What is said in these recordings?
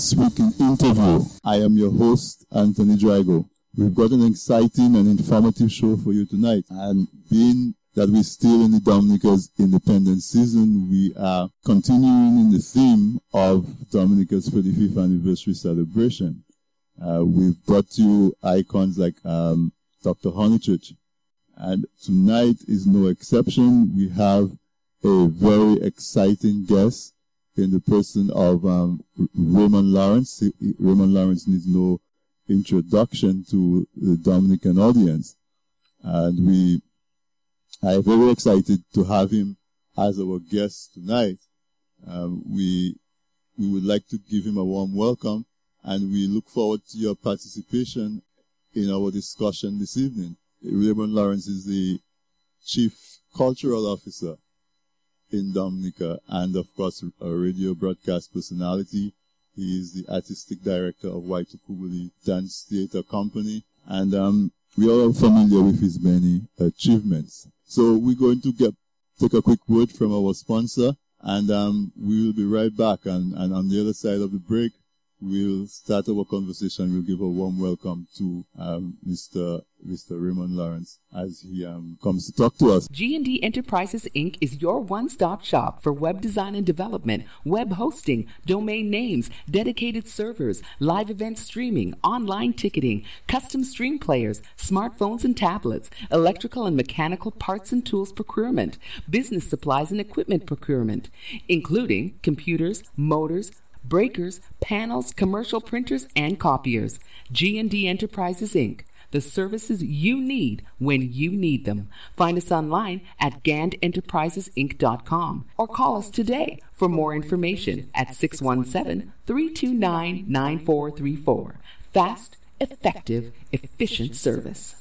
This Week in Interview. I am your host, Anthony Drago. We've got an exciting and informative show for you tonight. And being that we're still in the Dominica's independence season, we are continuing in the theme of Dominica's 35th anniversary celebration. Uh, we've brought you icons like um, Dr. Honychurch. And tonight is no exception. We have a very exciting guest in the person of um, Raymond Lawrence. Raymond Lawrence needs no introduction to the Dominican audience. And we are very excited to have him as our guest tonight. Um, we, we would like to give him a warm welcome and we look forward to your participation in our discussion this evening. Raymond Lawrence is the Chief Cultural Officer in Dominica and of course a radio broadcast personality. He is the artistic director of Waitukubuli Dance Theatre Company and um, we are all familiar with his many achievements. So we're going to get take a quick word from our sponsor and um, we will be right back and, and on the other side of the break we'll start our conversation. We'll give a warm welcome to um, Mr. Mr. Raymond Lawrence as he um, comes to talk to us. G&D Enterprises Inc. is your one-stop shop for web design and development, web hosting, domain names, dedicated servers, live event streaming, online ticketing, custom stream players, smartphones and tablets, electrical and mechanical parts and tools procurement, business supplies and equipment procurement, including computers, motors, breakers, panels, commercial printers, and copiers. G&D Enterprises Inc. The services you need when you need them. Find us online at gandenterprisesinc.com or call us today for more information at 617-329-9434. Fast, effective, efficient service.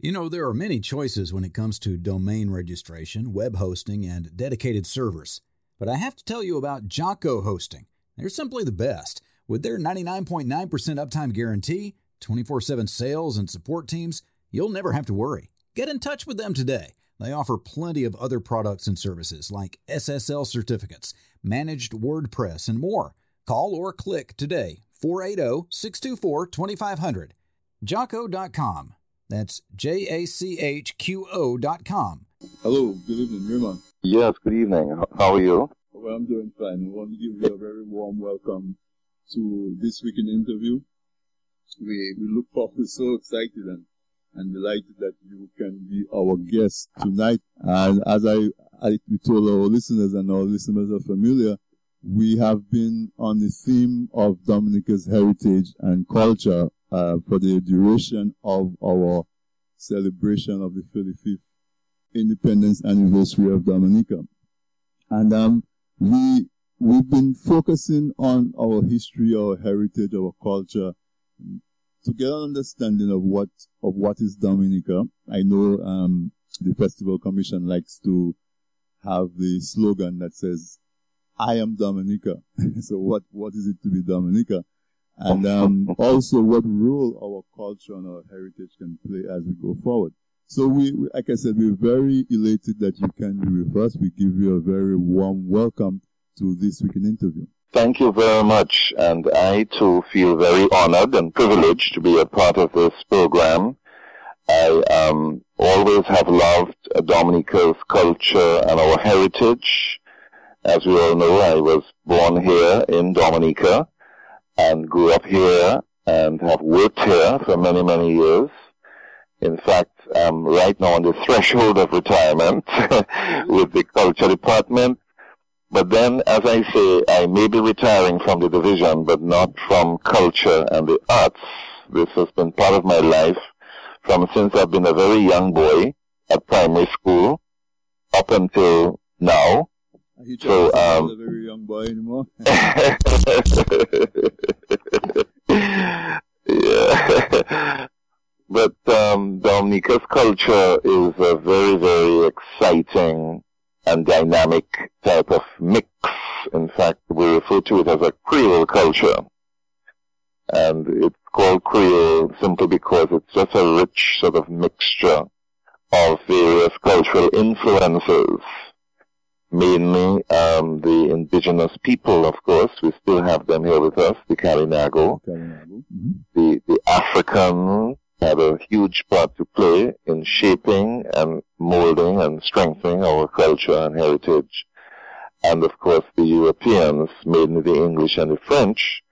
You know, there are many choices when it comes to domain registration, web hosting, and dedicated servers. But I have to tell you about Jocko Hosting. They're simply the best. With their 99.9% uptime guarantee, 24 7 sales, and support teams, you'll never have to worry. Get in touch with them today. They offer plenty of other products and services like SSL certificates, managed WordPress, and more. Call or click today 480 624 2500. Jocko.com. That's J A C H Q O.com. Hello, good evening, Raymond. Yes, good evening. How are you? Well, I'm doing fine. I want to give you a very warm welcome to this week in interview. We we look forward, we're so excited and, and delighted that you can be our guest tonight. And as I, I we told our listeners and our listeners are familiar, we have been on the theme of Dominica's heritage and culture uh, for the duration of our celebration of the 35th independence anniversary of Dominica. And um, we we've been focusing on our history, our heritage, our culture, to get an understanding of what of what is Dominica. I know um, the Festival Commission likes to have the slogan that says, "I am Dominica." so what what is it to be Dominica? And um, also what role our culture and our heritage can play as we go forward. So we, we, like I said, we're very elated that you can be with us. We give you a very warm welcome to this week in interview. Thank you very much. And I too feel very honored and privileged to be a part of this program. I um, always have loved Dominica's culture and our heritage. As we all know, I was born here in Dominica and grew up here and have worked here for many, many years. In fact, I'm right now on the threshold of retirement with the culture department. But then, as I say, I may be retiring from the division, but not from culture and the arts. This has been part of my life from since I've been a very young boy at primary school up until now. so, um, a very young boy anymore. yeah. But um, Dominica's culture is a very, very exciting and dynamic type of mix. In fact, we refer to it as a Creole culture. And it's called Creole simply because it's just a rich sort of mixture of various cultural influences. mainly um, the indigenous people, of course. We still have them here with us, the Kalinago. Mm-hmm. The, the African had a huge part to play in shaping and molding and strengthening our culture and heritage. And of course the Europeans, mainly the English and the French,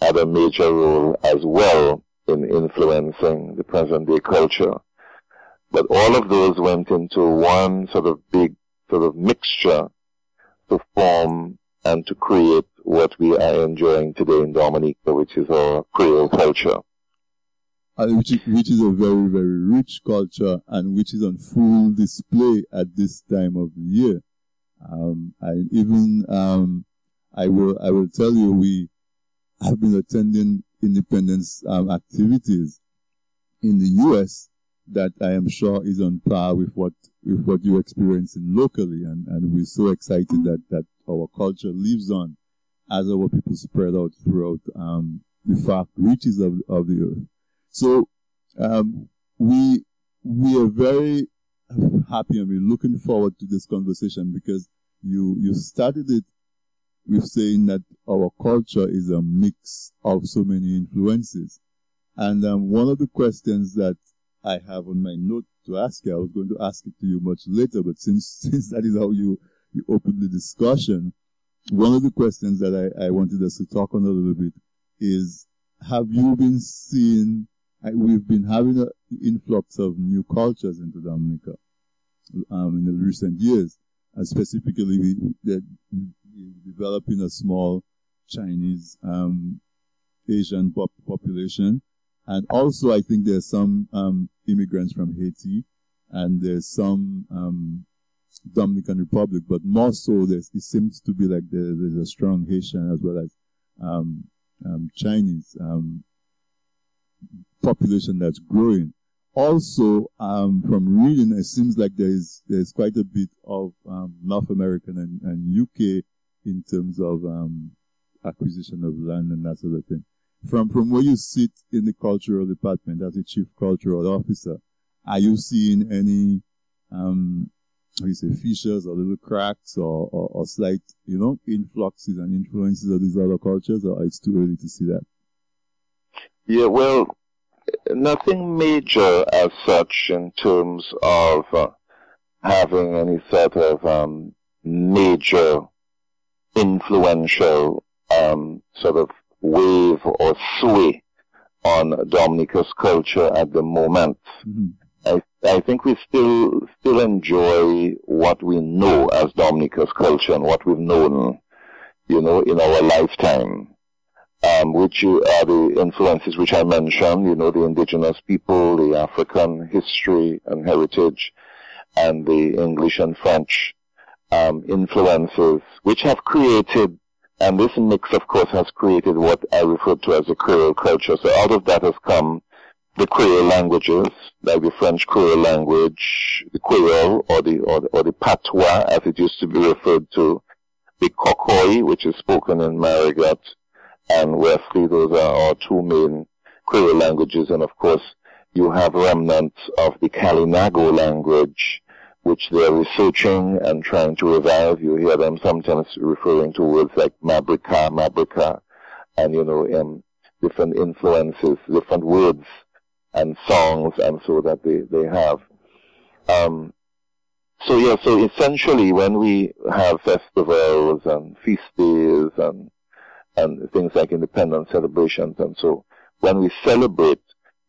had a major role as well in influencing the present day culture. But all of those went into one sort of big sort of mixture to form and to create what we are enjoying today in Dominica, which is our Creole culture. And which, is, which is a very, very rich culture and which is on full display at this time of the year. Um, and even, um, I will, I will tell you, we have been attending independence um, activities in the U.S. that I am sure is on par with what with what you're experiencing locally, and, and we're so excited that that our culture lives on as our people spread out throughout um, the far reaches of of the earth. So um, we we are very happy and we're looking forward to this conversation because you you started it with saying that our culture is a mix of so many influences. And um, one of the questions that I have on my note to ask you, I was going to ask it to you much later, but since since that is how you you opened the discussion, one of the questions that I, I wanted us to talk on a little bit is: Have you been seeing? We've been having an influx of new cultures into Dominica um, in the recent years, and specifically we, that developing a small Chinese um, Asian pop- population. And also, I think there's some um, immigrants from Haiti, and there's some um, Dominican Republic, but more so, it seems to be like there, there's a strong Haitian as well as um, um, Chinese um, population that's growing. Also, um, from reading, it seems like there is there's quite a bit of um, North American and, and UK in terms of um, acquisition of land and that sort of thing. From from where you sit in the cultural department as a chief cultural officer, are you seeing any um, you say fissures or little cracks or, or, or slight you know influxes and influences of these other cultures, or it's too early to see that? Yeah, well, nothing major as such in terms of uh, having any sort of um, major influential um, sort of wave or sway on Dominica's culture at the moment. Mm-hmm. I, I think we still still enjoy what we know as Dominica's culture and what we've known, you know, in our lifetime, um, which are the influences which I mentioned, you know, the indigenous people, the African history and heritage, and the English and French um, influences, which have created, and this mix, of course, has created what I refer to as the Creole culture. So out of that has come the Creole languages, like the French Creole language, the Creole, or the, or the, or the Patois, as it used to be referred to, the Kokoy, which is spoken in Marigot, and Wesley. Those are our two main Creole languages, and of course, you have remnants of the Kalinago language, which they're researching and trying to revive. You hear them sometimes referring to words like mabrika, mabrika, and you know, um, different influences, different words and songs, and so that they they have. Um, so yeah, so essentially, when we have festivals and feast days and and things like independence celebrations, and so when we celebrate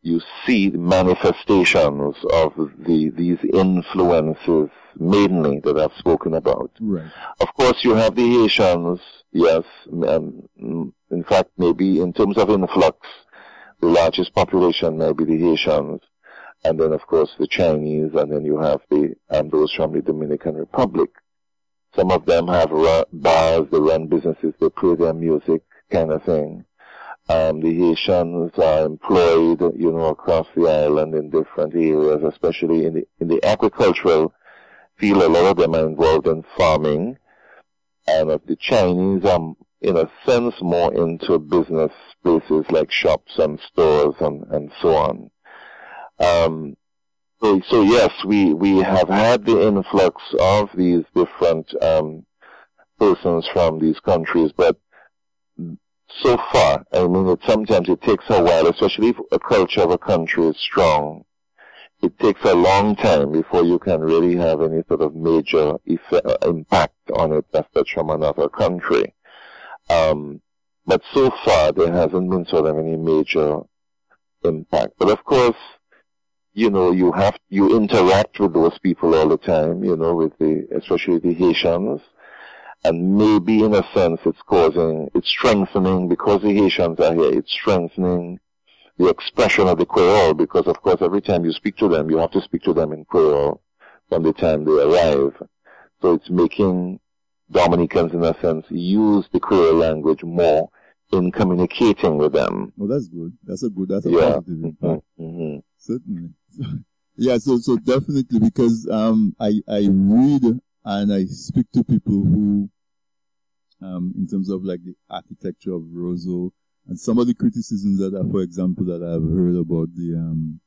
you see the manifestations of the these influences mainly that I've spoken about. Right. Of course, you have the Haitians, yes, um, in fact, maybe in terms of influx, the largest population may be the Haitians, and then of course the Chinese, and then you have the those from the Dominican Republic. Some of them have bars, they run businesses, they play their music, kind of thing. Um, the Haitians are employed, you know, across the island in different areas, especially in the, in the agricultural field. A lot of them are involved in farming. And the Chinese are, in a sense, more into business places like shops and stores and, and so on. Um, So, so yes, we, we have had the influx of these different um, persons from these countries, but so far, I mean, it sometimes it takes a while, especially if a culture of a country is strong. It takes a long time before you can really have any sort of major effect, uh, impact on it that's from another country. Um, but so far, there hasn't been sort of any major impact. But of course, you know, you have, you interact with those people all the time, you know, with the, especially the Haitians. And maybe in a sense it's causing, it's strengthening, because the Haitians are here, it's strengthening the expression of the Creole, because of course every time you speak to them, you have to speak to them in Creole from the time they arrive. So it's making Dominicans, in a sense, use the Creole language more in communicating with them. Oh, that's good. That's a good, that's a yeah. positive impact. Mm-hmm. mm-hmm. Certainly. Yeah, so, so definitely because, um, I, I read and I speak to people who, um, in terms of like the architecture of Roseau and some of the criticisms that are, for example, that I've heard about the, um,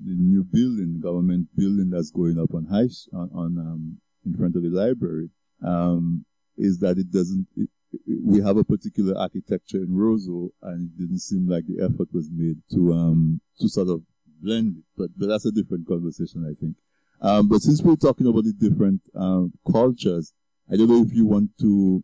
the new building, government building that's going up on high, on, on um, in front of the library, um, is that it doesn't, it, we have a particular architecture in Roseau, and it didn't seem like the effort was made to um to sort of blend. But but that's a different conversation, I think. Um, but since we're talking about the different um, cultures, I don't know if you want to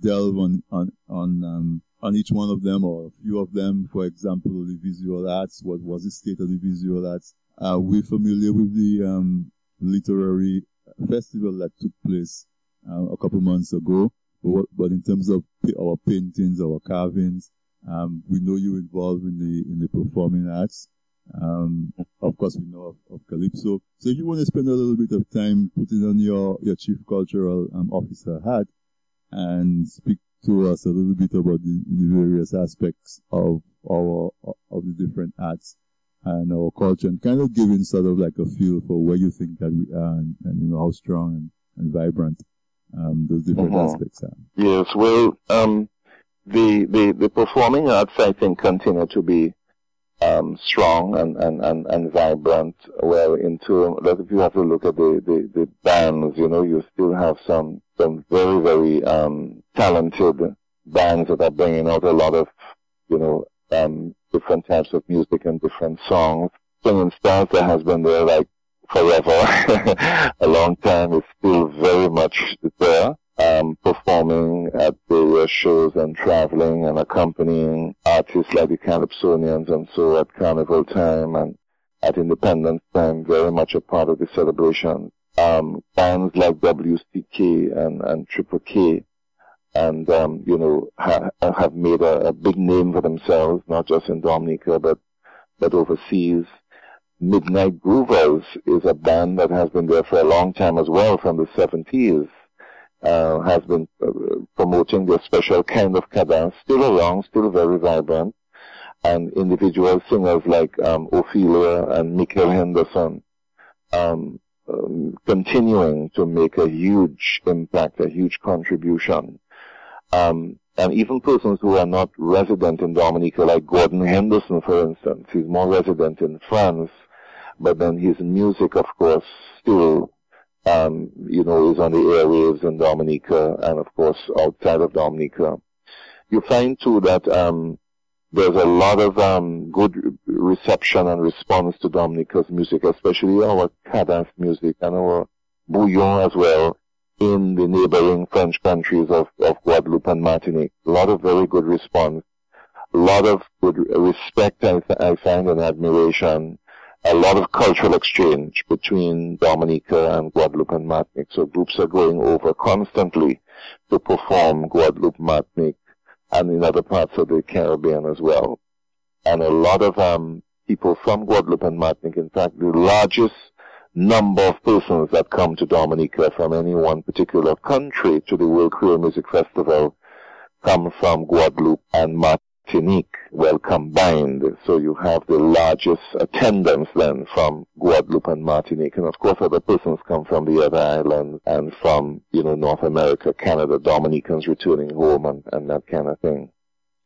delve on on on um, on each one of them or a few of them. For example, the visual arts. What was the state of the visual arts? Are we familiar with the um, literary festival that took place uh, a couple months ago? But, but in terms of our paintings, our carvings, um, we know you're involved in the in the performing arts. Um, of course, we know of, of, Calypso. So if you want to spend a little bit of time putting on your, your chief cultural um, officer hat and speak to us a little bit about the, the, various aspects of our of the different arts and our culture, and kind of giving sort of like a feel for where you think that we are, and, and you know how strong and, and vibrant um, those different uh-huh. aspects are. Yes, well, um, the, the, the performing arts, I think, continue to be um, strong and, and, and, and vibrant. Well, in into that if you have to look at the, the, the bands, you know, you still have some some very very um, talented bands that are bringing out a lot of, you know, um, different types of music and different songs. Swinging Stars that has been there like forever, a long time, is still very much there. Um, performing at various shows and traveling and accompanying artists like the Calypsonians and so at Carnival time and at Independence time, very much a part of the celebration. Um, bands like WCK and, and Triple K and, um, you know, ha- have made a, a, big name for themselves, not just in Dominica, but, but overseas. Midnight Groovers is a band that has been there for a long time as well, from the 70s. Uh, has been uh, promoting their special kind of cadence, still around, still very vibrant. And individual singers like um, Ophelia and Michael Henderson um, um, continuing to make a huge impact, a huge contribution. Um, and even persons who are not resident in Dominica, like Gordon Henderson, for instance, he's more resident in France, but then his music, of course, still, um, you know, is on the airwaves in Dominica and, of course, outside of Dominica. You find, too, that um, there's a lot of um, good reception and response to Dominica's music, especially our cadence music and our bouillon as well in the neighboring French countries of, of Guadeloupe and Martinique. A lot of very good response. A lot of good respect, I, I find, and admiration a lot of cultural exchange between Dominica and Guadeloupe and Martinique. So groups are going over constantly to perform Guadeloupe, Martinique, and in other parts of the Caribbean as well. And a lot of um, people from Guadeloupe and Martinique, in fact, the largest number of persons that come to Dominica from any one particular country to the World Creole Music Festival come from Guadeloupe and Martinique. Martinique well combined. So you have the largest attendance then from Guadeloupe and Martinique. And of course other persons come from the other islands and from, you know, North America, Canada, Dominicans returning home and, and that kind of thing.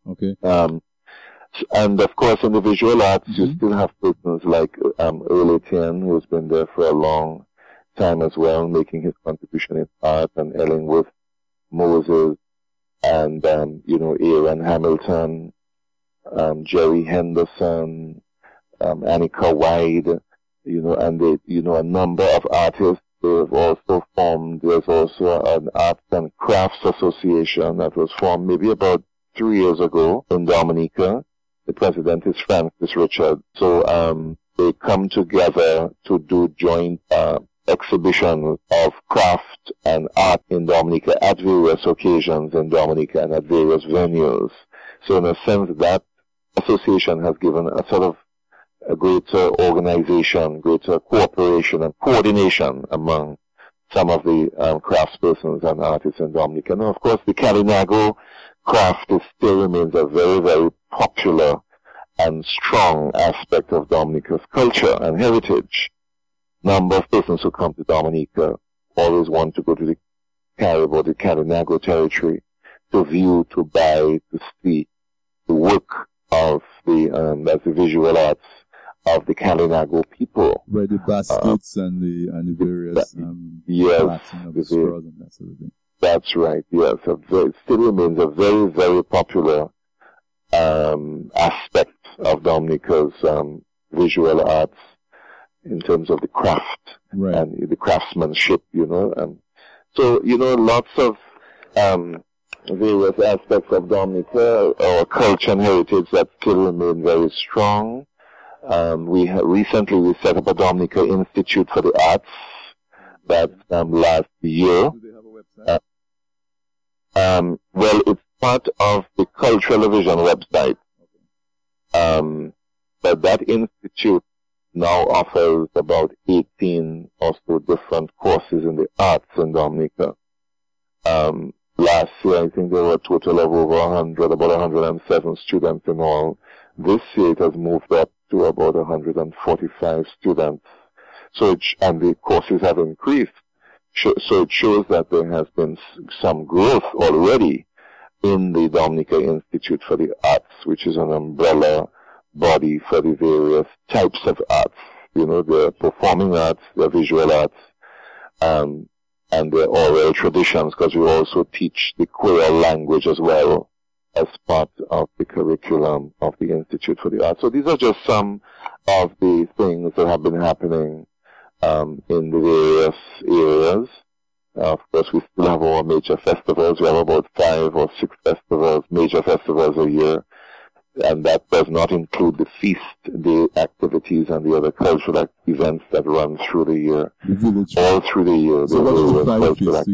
Okay. Um, and of course in the visual arts, mm-hmm. you still have persons like um, Earl Etienne, who's been there for a long time as well, making his contribution in art, and Ellingworth Moses, and um, you know Aaron Hamilton, um, Jerry Henderson, um, Annika Wide, you know, and they, you know a number of artists. They've also formed. There's also an arts and crafts association that was formed maybe about three years ago in Dominica. The president is Francis Richard. So um, they come together to do joint uh, exhibitions of craft and art in Dominica at various occasions in Dominica and at various venues. So in a sense, that association has given a sort of a greater organization, greater cooperation and coordination among some of the um, craftspersons and artists in Dominica. And of course, the Kalinago craft is, still remains a very, very popular and strong aspect of Dominica's culture and heritage. Number of persons who come to Dominica always want to go to the Carib or the Kalinago territory to view, to buy, to see to work of the, um, that's the visual arts of the Kalinago people. Right, the baskets uh, and the and the various um, yes, of the straws and that sort of thing. That's right. Yes, very, it still remains a very very popular um, aspect of Dominica's um, visual arts in terms of the craft right. and the craftsmanship. You know, and so you know lots of um, various aspects of Dominica or culture and heritage that still remain very strong. Um, we ha- recently we set up a Dominica Institute for the Arts. That um, last year. Do they have a website? Uh, um, well, it's part of the Cultural Division website. Um, but that institute now offers about 18 or so different courses in the arts in Dominica. Um, last year, I think there were a total of over 100, about 107 students in all. This year it has moved up to about 145 students. So it, and the courses have increased. So it shows that there has been some growth already in the Dominica Institute for the Arts, which is an umbrella body for the various types of arts. You know, the performing arts, the visual arts, um, and the oral traditions, because we also teach the Creole language as well as part of the curriculum of the Institute for the Arts. So these are just some of the things that have been happening um, in the various areas. Uh, of course, we still have our major festivals. We have about five or six festivals, major festivals a year and that does not include the feast day activities and the other cultural events that run through the year. The all through the year. So the five feasts?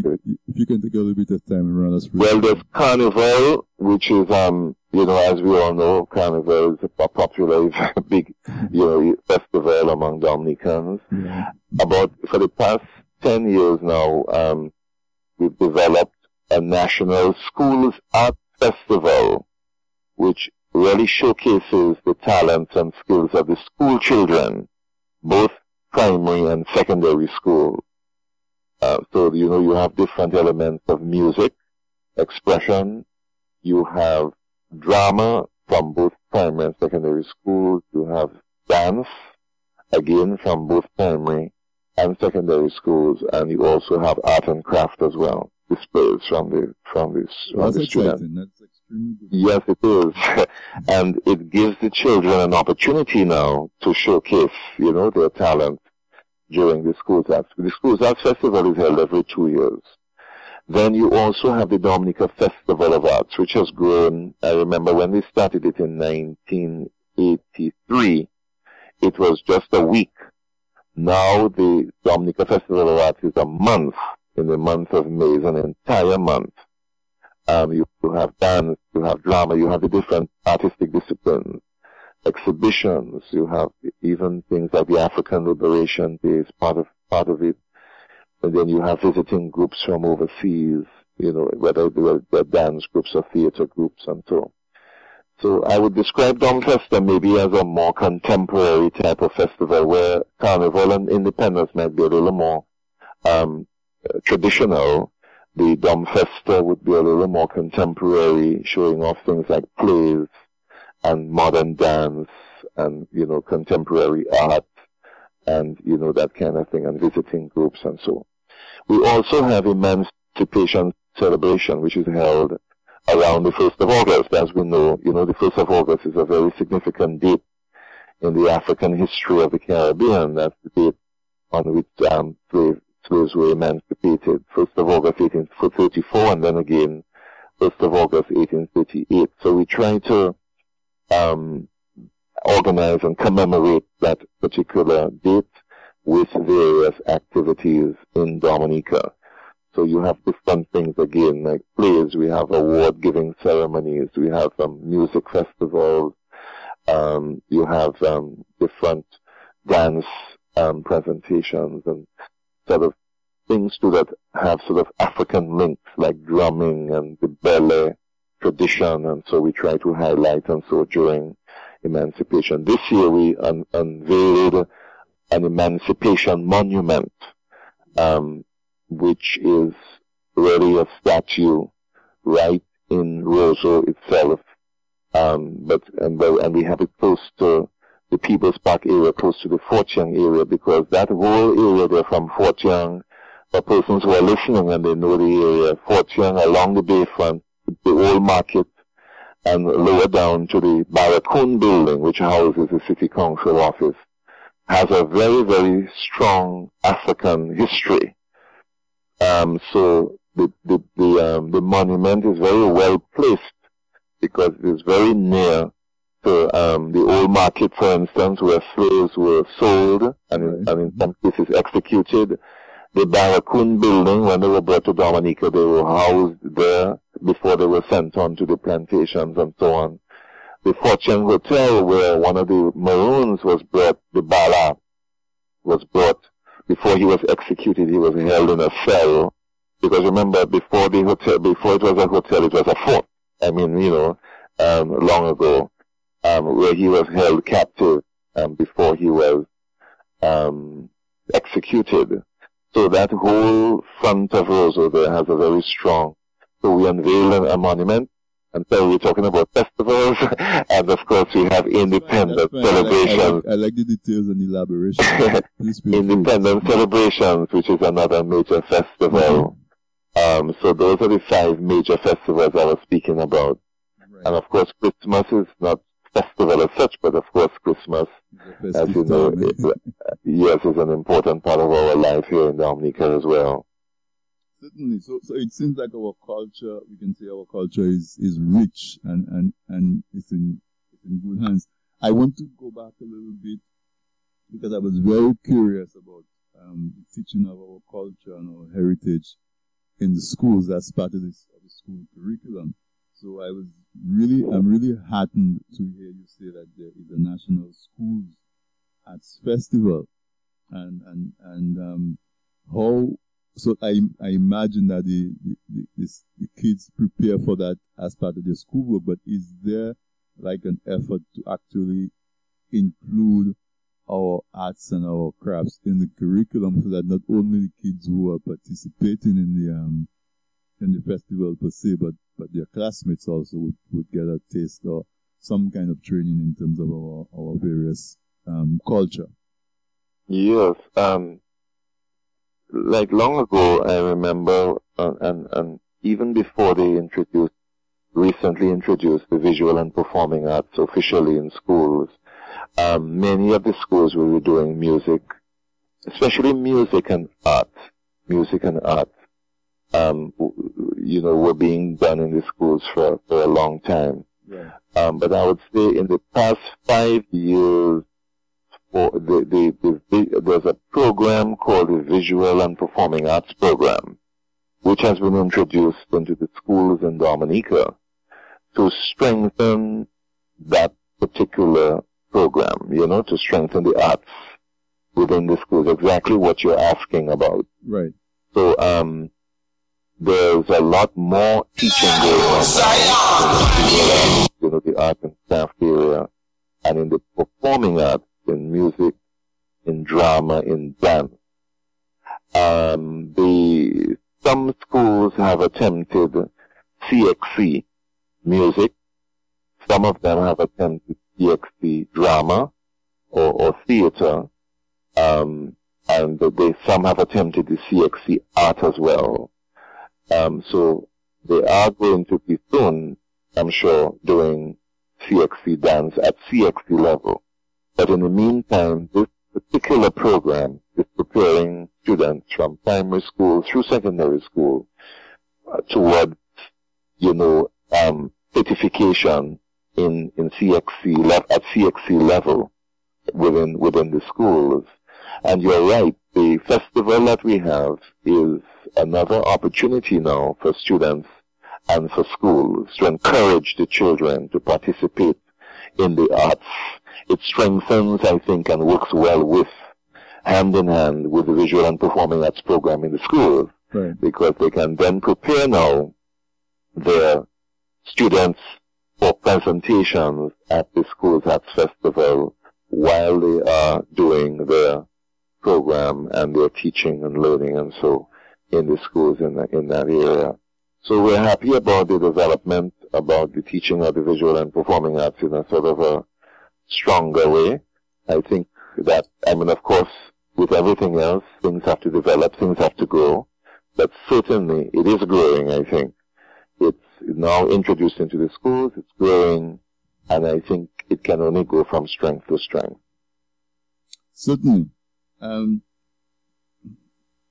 If you can take a little bit of time and run us through. Well, there's Carnival, which is, um, you know, as we all know, Carnival is a popular, big, you know, festival among Dominicans. Yeah. About, for the past 10 years now, um, we've developed a national schools art festival, which really showcases the talents and skills of the school children, both primary and secondary school. Uh, so, you know, you have different elements of music, expression, you have drama from both primary and secondary schools, you have dance, again from both primary and secondary schools, and you also have art and craft as well, displays from the, from the, from the students. Yes, it is. and it gives the children an opportunity now to showcase, you know, their talent during the Schools Arts. The Schools Arts Festival is held every two years. Then you also have the Dominica Festival of Arts, which has grown. I remember when we started it in 1983, it was just a week. Now the Dominica Festival of Arts is a month. In the month of May is an entire month. Um, you, you have dance, you have drama, you have the different artistic disciplines, exhibitions, you have even things like the African Liberation Day is part of, part of it. And then you have visiting groups from overseas, you know, whether they're dance groups or theater groups and so on. So I would describe Domfesta maybe as a more contemporary type of festival where Carnival and Independence might be a little more um, traditional the Domfesta would be a little more contemporary, showing off things like plays and modern dance and, you know, contemporary art and, you know, that kind of thing and visiting groups and so. on. We also have emancipation celebration, which is held around the 1st of August. As we know, you know, the 1st of August is a very significant date in the African history of the Caribbean. That's the date on which um, slave, slaves were emancipated. 1st of August 1834 and then again 1st of August 1838. So we try to um, organize and commemorate that particular date with various activities in Dominica. So you have different things again, like plays, we have award giving ceremonies, we have um, music festivals, um, you have um, different dance um, presentations and sort of things to that have sort of African links like drumming and the ballet tradition and so we try to highlight and so during emancipation. This year we un- unveiled an emancipation monument um, which is really a statue right in Roseau itself. Um, but and, and we have close to the People's Park area, close to the Fort Young area, because that whole area there from Fort Young, for persons who are listening and they know the area, Fort Young along the bayfront, the old market, and lower down to the Barracoon building, which houses the city council office, has a very, very strong African history. Um, so the the the, um, the monument is very well placed because it is very near um, the old market, for instance, where slaves were sold and in, and in some cases executed. The Barracoon building, when they were brought to Dominica, they were housed there before they were sent on to the plantations and so on. The Fort Young Hotel, where one of the Maroons was brought, the Balla was brought before he was executed, he was held in a cell. Because remember, before the hotel, before it was a hotel, it was a fort. I mean, you know, um, long ago, um, where he was held captive um, before he was um, executed. So that whole front of Roseau there has a very strong. So we unveiled a monument and so we're talking about festivals, and of course we have independent celebrations. I like, I, like, I like, the details and elaboration. independent celebrations, which is another major festival. Mm-hmm. Um, so those are the five major festivals I was speaking about. Right. And of course Christmas is not festival as such, but of course Christmas, as you know, it, yes, is an important part of our life here in Dominica as well. Certainly. So, so it seems like our culture, we can say our culture is, is rich and, and, and it's in, it's in good hands. I want to go back a little bit because I was very curious about um, the teaching of our culture and our heritage in the schools as part of, this, of the school curriculum. So I was really, I'm really heartened to hear you say that there is a National Schools Arts Festival. And, and, and, um, how so I, I imagine that the, the, the, the, kids prepare for that as part of their schoolwork, but is there like an effort to actually include our arts and our crafts in the curriculum so that not only the kids who are participating in the um, in the festival per se, but, their classmates also would, would get a taste or some kind of training in terms of our, our various um, culture. Yes. Um, like long ago, I remember, uh, and, and even before they introduced, recently introduced the visual and performing arts officially in schools, um, many of the schools were doing music, especially music and art, music and art, um, you know, were being done in the schools for, for a long time. Yeah. Um, but I would say in the past five years, for the, the, the, there's a program called the Visual and Performing Arts Program, which has been introduced into the schools in Dominica to strengthen that particular program, you know, to strengthen the arts within the schools, exactly what you're asking about. Right. So, um, there's a lot more teaching going on, you know, the art and craft area, and in the performing arts, in music, in drama, in dance. Um, the some schools have attempted CXC music, some of them have attempted CXC drama or, or theater, um, and they, some have attempted the CXC art as well. Um, so they are going to be soon, I'm sure, doing CXC dance at CXC level. But in the meantime, this particular program is preparing students from primary school through secondary school uh, towards, you know, um, certification in, in CXC at CXC level within within the schools. And you're right, the festival that we have is another opportunity now for students and for schools to encourage the children to participate in the arts. It strengthens, I think, and works well with, hand in hand with the visual and performing arts program in the schools. Right. Because they can then prepare now their students for presentations at the Schools Arts Festival while they are doing their program and their teaching and learning and so in the schools in, the, in that area. So we're happy about the development, about the teaching of the visual and performing arts in a sort of a stronger way. I think that, I mean, of course, with everything else, things have to develop, things have to grow. But certainly, it is growing, I think. It's now introduced into the schools, it's growing, and I think it can only go from strength to strength. Certainly. Um,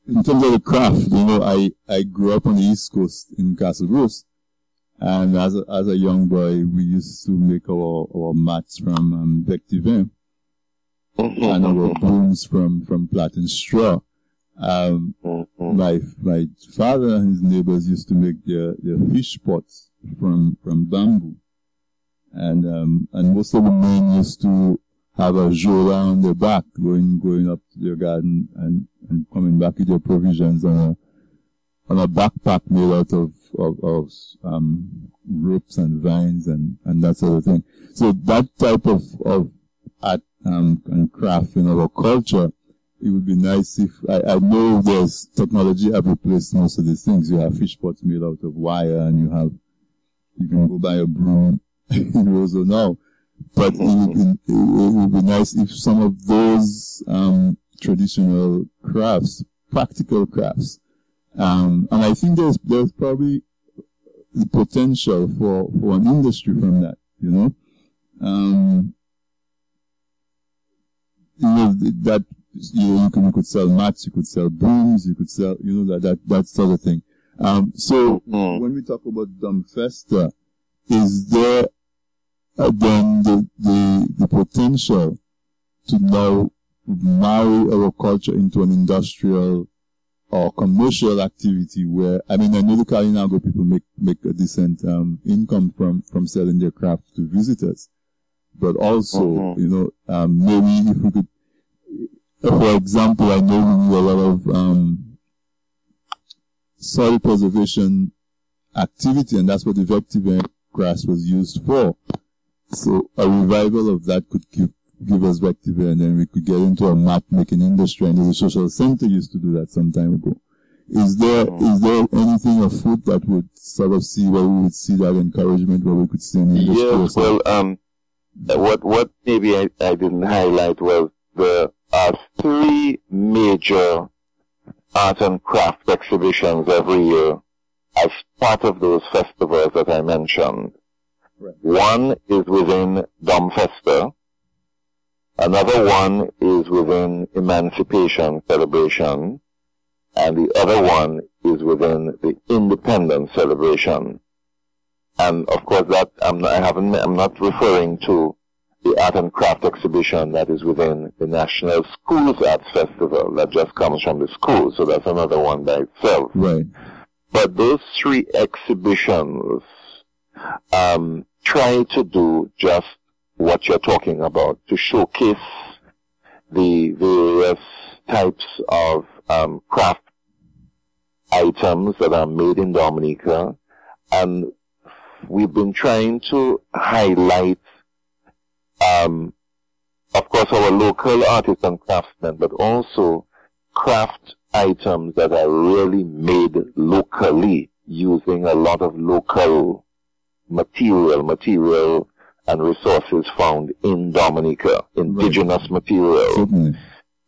in terms of the craft, you know, I, I grew up on the East Coast in Castle Bruce. And as a, as a young boy, we used to make our, our mats from um, Vectivin and our brooms from, from platen straw. Um, my, my father and his neighbors used to make their, their fish pots from, from bamboo. And, um, and most of the men used to have a jola on their back going, going up to their garden and, and coming back with their provisions on a, on a backpack made out of, of, of um, ropes and vines and, and that sort of thing. So that type of, of art um, and craft in our culture, it would be nice if, I, I know there's technology have replaced most of these things. You have fish pots made out of wire and you have, you can go buy a broom in Roseau now. But it would, be, it would be nice if some of those, um, traditional crafts, practical crafts, um, and I think there's, there's probably the potential for, for an industry from that, you know? Um, you know, that, you know, you, can, you could sell mats, you could sell brooms, you could sell, you know, that, that, that sort of thing. Um, so mm. when we talk about Domfesta, is there then the, the, the potential to now marry our culture into an industrial or commercial activity where, I mean, I know the Kalinago people make, make a decent, um, income from, from selling their craft to visitors. But also, mm-hmm. you know, um, maybe if we could, for example, I know we do a lot of, um, soil preservation activity and that's what the vective grass was used for. So a revival of that could give give us Vectiva and then we could get into a map making industry and the social center used to do that some time ago. Is there is there anything afoot that would sort of see where we would see that encouragement where we could see an industry? Yes, well, um, what what maybe I, I didn't highlight was the uh, three major art and craft exhibitions every year as part of those festivals that I mentioned. Right. One is within Domfesta, Another one is within Emancipation Celebration, and the other one is within the Independence Celebration. And of course, that I'm not, I haven't, I'm not referring to the art and craft exhibition that is within the National Schools Arts Festival that just comes from the school. So that's another one by itself. Right. But those three exhibitions um, try to do just what you're talking about to showcase the various types of um, craft items that are made in Dominica. And we've been trying to highlight, um, of course, our local artists and craftsmen, but also craft items that are really made locally using a lot of local material, material and resources found in Dominica, indigenous right. material. Certainly.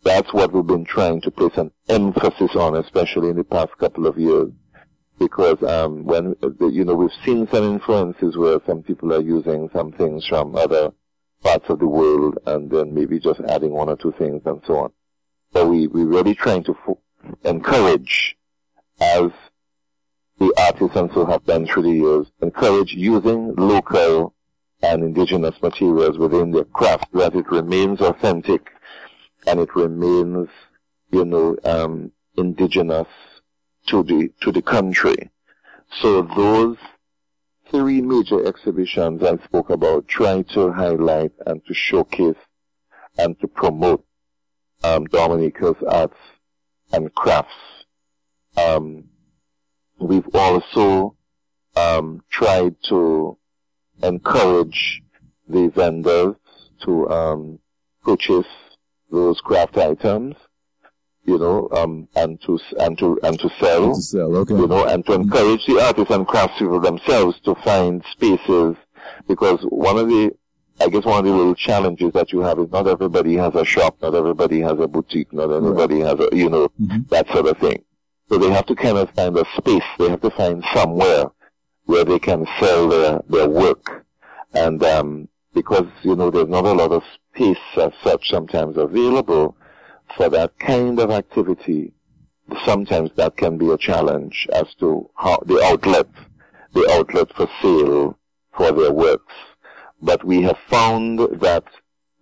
That's what we've been trying to place an emphasis on, especially in the past couple of years. Because um, when you know we've seen some influences where some people are using some things from other parts of the world and then maybe just adding one or two things and so on. So we we're really trying to f- encourage, as the artisans who have done through the years, encourage using local and indigenous materials within their craft, that it remains authentic and it remains, you know, um, indigenous to the to the country. So those three major exhibitions I spoke about try to highlight and to showcase and to promote um, Dominica's arts and crafts. Um, we've also um, tried to encourage the vendors to um, purchase those craft items, you know, um, and to and to and to sell, and to sell, okay. you know, and to encourage the artists and craftspeople themselves to find spaces, because one of the I guess one of the little challenges that you have is not everybody has a shop, not everybody has a boutique, not everybody right. has a, you know, mm-hmm. that sort of thing. So they have to kind of find a space. They have to find somewhere where they can sell their, their work. And, um, because, you know, there's not a lot of space as such sometimes available for that kind of activity, sometimes that can be a challenge as to how the outlet, the outlet for sale for their works. But we have found that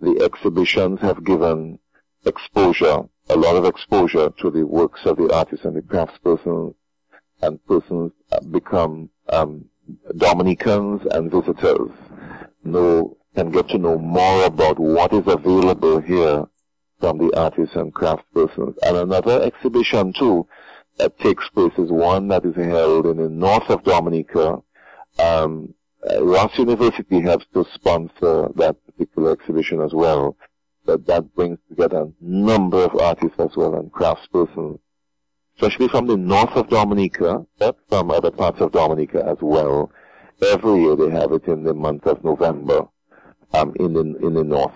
the exhibitions have given exposure, a lot of exposure to the works of the artists and the craftspersons, and persons become um, Dominicans and visitors know can get to know more about what is available here from the artists and craftspersons. And another exhibition too that takes place is one that is held in the north of Dominica. Um, Ross University helps to sponsor that particular exhibition as well. But that brings together a number of artists as well and craftspersons, especially from the north of Dominica, but from other parts of Dominica as well. Every year they have it in the month of November, um, in the, in the north,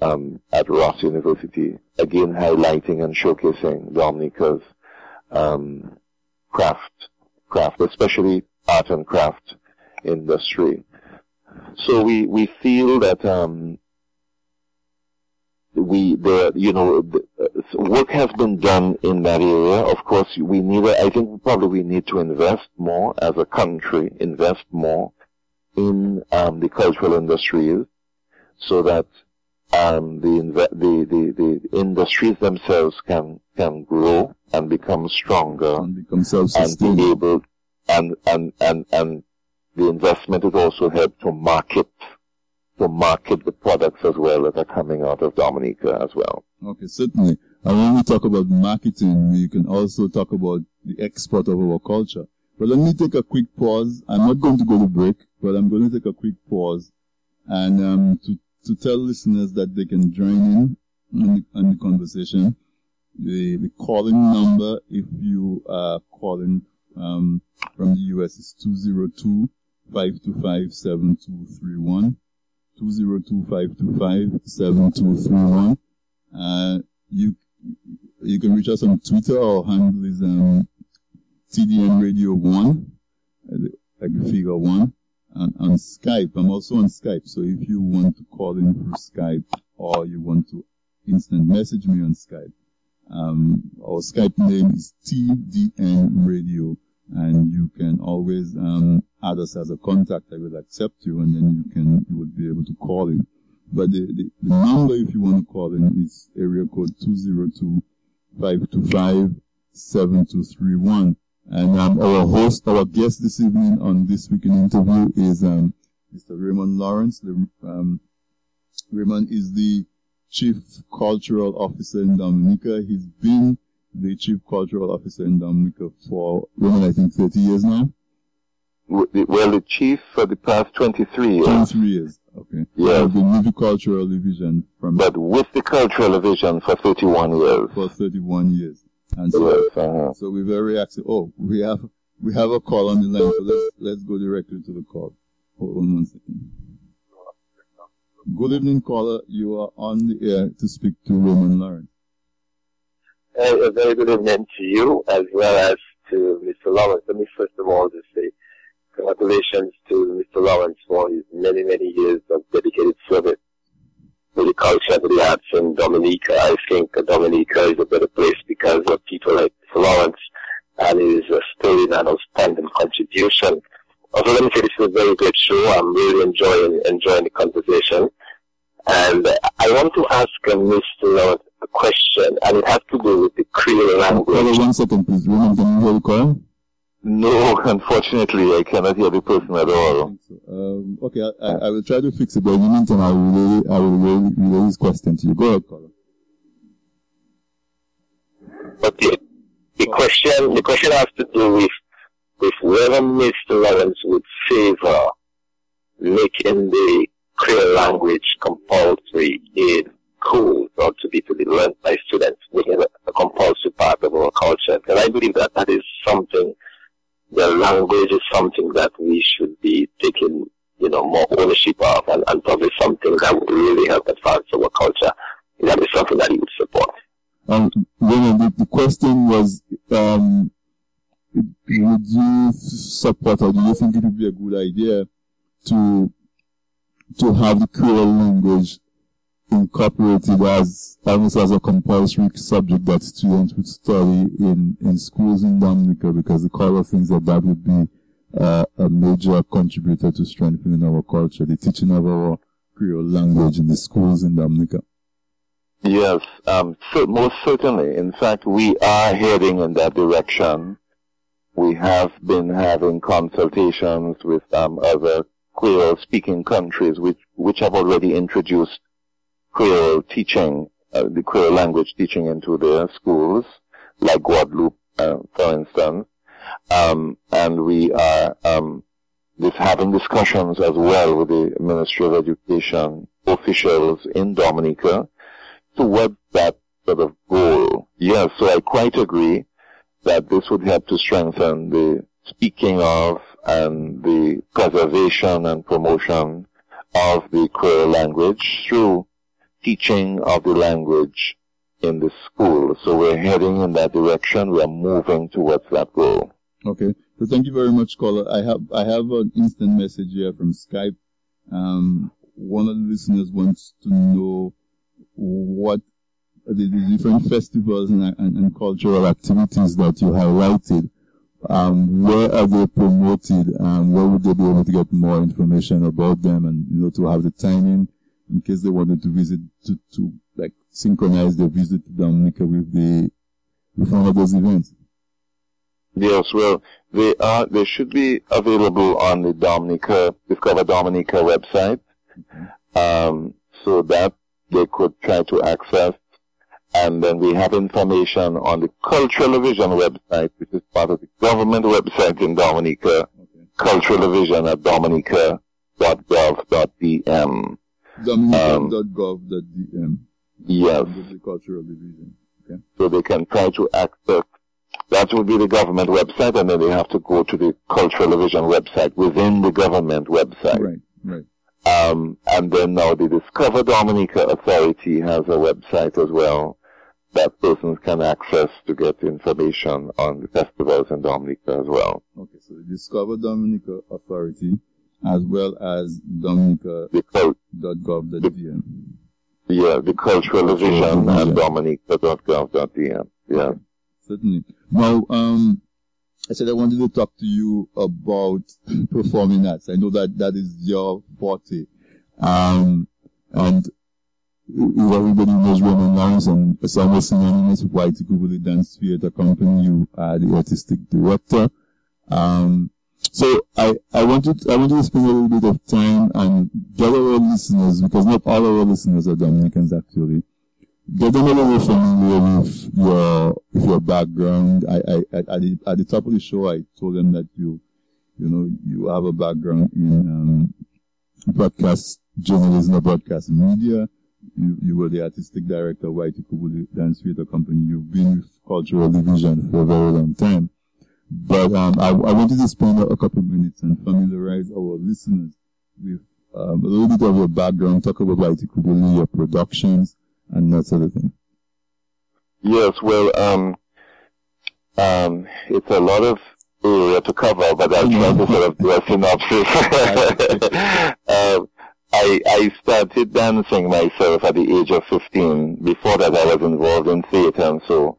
um, at Ross University. Again, highlighting and showcasing Dominica's, um, craft, craft, especially art and craft industry. So we, we feel that, um, we the you know the, uh, work has been done in that area. Of course, we need. I think probably we need to invest more as a country. Invest more in um, the cultural industries, so that um, the, the the the industries themselves can can grow and become stronger and become self-sustaining. And be able and and and and the investment is also help to market to market the products as well that are coming out of Dominica as well. Okay, certainly. And when we talk about marketing, we can also talk about the export of our culture. But let me take a quick pause. I'm not going to go to break, but I'm going to take a quick pause and um, to, to tell listeners that they can join in on the, on the conversation. The, the calling number, if you are calling um, from the US, is 202 525 7231. 202-525-7231. Uh, you, you can reach us on Twitter. Our handle is, um, TDN Radio 1, like the figure 1. And on Skype, I'm also on Skype. So if you want to call in through Skype or you want to instant message me on Skype, um, our Skype name is TDN Radio and you can always um, add us as a contact. I will accept you, and then you can you would be able to call in. But the, the, the number, if you want to call in, is area code 202-525-7231. And um, our host, our guest this evening on this weekend interview is um, Mr. Raymond Lawrence. Um, Raymond is the Chief Cultural Officer in Dominica. He's been the Chief Cultural Officer in Dominica for, Raymond, I think 30 years now. Well, the chief for the past 23 years. 23 years, okay. Yeah. The Movie Cultural Division from... But with the Cultural Division for 31 years. For 31 years. And so, yes, uh-huh. so we're very active. Oh, we have, we have a call on the line, so let's, let's go directly to the call. Hold on one second. Good evening, caller. You are on the air to speak to Roman Lawrence. Uh, a very good evening to you as well as to Mr. Lawrence. Let me first of all just say congratulations to Mr. Lawrence for his many, many years of dedicated service to the culture, to the arts in Dominica. I think Dominica is a better place because of people like Mr. Lawrence and his uh, sterling and outstanding contribution. Also, let me say this is a very great show. I'm really enjoying enjoying the conversation. And I want to ask uh, Mr. Lawrence a question, and it has to do with the Creole language. Hold on one second, please. Roman, can you hear the call? No, unfortunately, I cannot hear the person at all. So. Um, okay, I, I, I, will try to fix it, but in the meantime, I will relay, I will relay, relay this question to you. Go ahead, caller. Okay. The question, the question has to do with, with whether Mr. Lawrence would favor making the Creole language compulsory in schools or to be to be learned by students, making it a compulsory part of our culture. And I believe that that is something the language is something that we should be taking, you know, more ownership of and, and probably something that would really help advance our culture. That is something that you would support. Um, the, the question was, um, would you support or do you think it would be a good idea to to have the Creole language incorporated as almost as a compulsory subject that students would study in, in schools in Dominica because the Carla thinks that that would be uh, a major contributor to strengthening our culture, the teaching of our Creole language in the schools in Dominica. Yes, um, so most certainly. In fact, we are heading in that direction. We have been having consultations with um, other Creole-speaking countries which, which have already introduced Creole teaching, uh, the Creole language teaching into their schools, like Guadeloupe, uh, for instance. Um, and we are um, just having discussions as well with the Ministry of Education officials in Dominica towards that sort of goal. Yes, so I quite agree that this would help to strengthen the speaking of and the preservation and promotion of the Creole language through teaching of the language in the school. So we're heading in that direction. We are moving towards that goal. Okay. So thank you very much, caller. I have I have an instant message here from Skype. Um, one of the listeners wants to know what the, the different festivals and, and, and, cultural activities that you highlighted. Um, where are they promoted? Um, where would they be able to get more information about them and you know to have the timing in case they wanted to visit to, to like synchronize their visit to Dominica with the with one of those events. Yes, well, they are they should be available on the Dominica Discover Dominica website, um, so that they could try to access. And then we have information on the Cultural Division website, which is part of the government website in Dominica, okay. Cultural Division at dominica.gov.dm. Dominica.gov.dm. Yes. The cultural division. Okay. So they can try to access. That would be the government website, and then they have to go to the cultural division website within the government website. Right. Right. Um, and then now the Discover Dominica Authority has a website as well that persons can access to get information on the festivals in Dominica as well. Okay, so the Discover Dominica Authority as well as dominica.gov.dm. Yeah, the cultural division and dominica.gov.dm. Yeah. Okay. Certainly. Now, um, I said I wanted to talk to you about performing arts. I know that that is your forte. Um, and if everybody knows Roman Lawrence and it's almost synonymous with White Google the Dance Theatre Company. You are the artistic director. Um, so I, I wanted I wanted to spend a little bit of time and get our listeners because not all our listeners are Dominicans actually. Get them a little familiar with your with your background. I, I at, the, at the top of the show I told them that you you know you have a background in um, broadcast journalism or broadcast media. You, you were the artistic director of Kubuli Dance Theatre Company. You've been with Cultural Division for a very long time. But um, I, I wanted to spend a, couple of minutes and familiarize our listeners with um, a little bit of your background, talk about Waitukubuli, your productions, and that sort of thing. Yes, well, um, um, it's a lot of area to cover, but I'll try to sort of do a synopsis. um, I, I started dancing myself at the age of 15. Before that, I was involved in theater and so.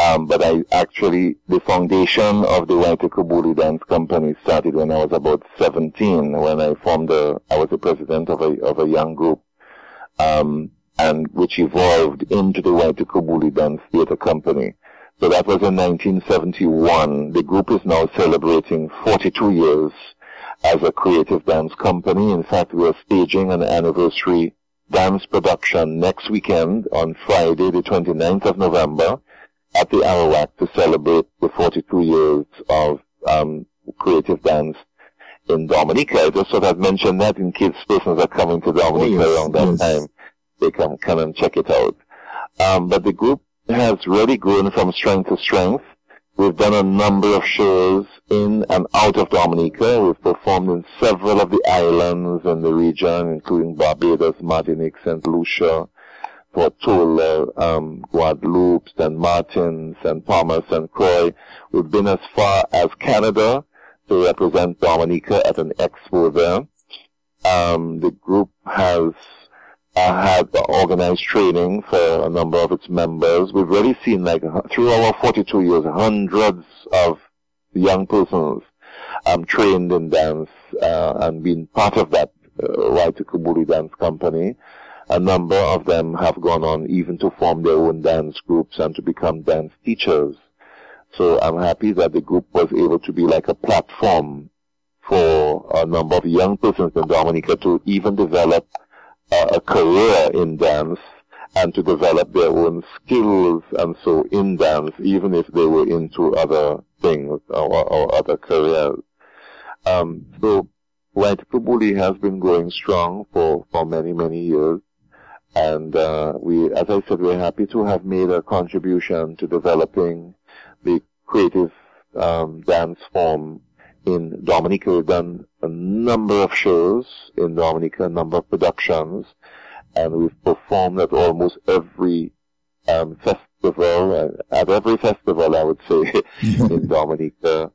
Um, but I actually, the foundation of the Waitukubuli Dance Company started when I was about 17, when I formed a, I was the president of a, of a young group, um, and which evolved into the Waitukubuli Dance Theater Company. So that was in 1971. The group is now celebrating 42 years as a creative dance company. In fact, we are staging an anniversary dance production next weekend on Friday, the 29th of November at the Arawak to celebrate the 42 years of um, creative dance in Dominica. I just sort of mentioned that in case persons are coming to Dominica oh, yes, around that yes. time, they can come and check it out. Um, but the group has really grown from strength to strength. We've done a number of shows in and out of Dominica. We've performed in several of the islands in the region, including Barbados, Martinique, St. Lucia, Tortola, um, Guadeloupe, St. Martin, St. Thomas, and Croix. We've been as far as Canada to represent Dominica at an expo there. Um, the group has uh, had organized training for a number of its members. We've really seen, like, through our 42 years, hundreds of young persons um, trained in dance uh, and been part of that uh, Waitukubuli Dance Company. A number of them have gone on even to form their own dance groups and to become dance teachers. So I'm happy that the group was able to be like a platform for a number of young persons in Dominica to even develop uh, a career in dance and to develop their own skills and so in dance, even if they were into other things or, or other careers. Um, so Waitukubuli has been growing strong for, for many, many years. And uh, we, as I said, we're happy to have made a contribution to developing the creative um, dance form in Dominica. We've done a number of shows in Dominica, a number of productions, and we've performed at almost every um, festival, uh, at every festival, I would say, in Dominica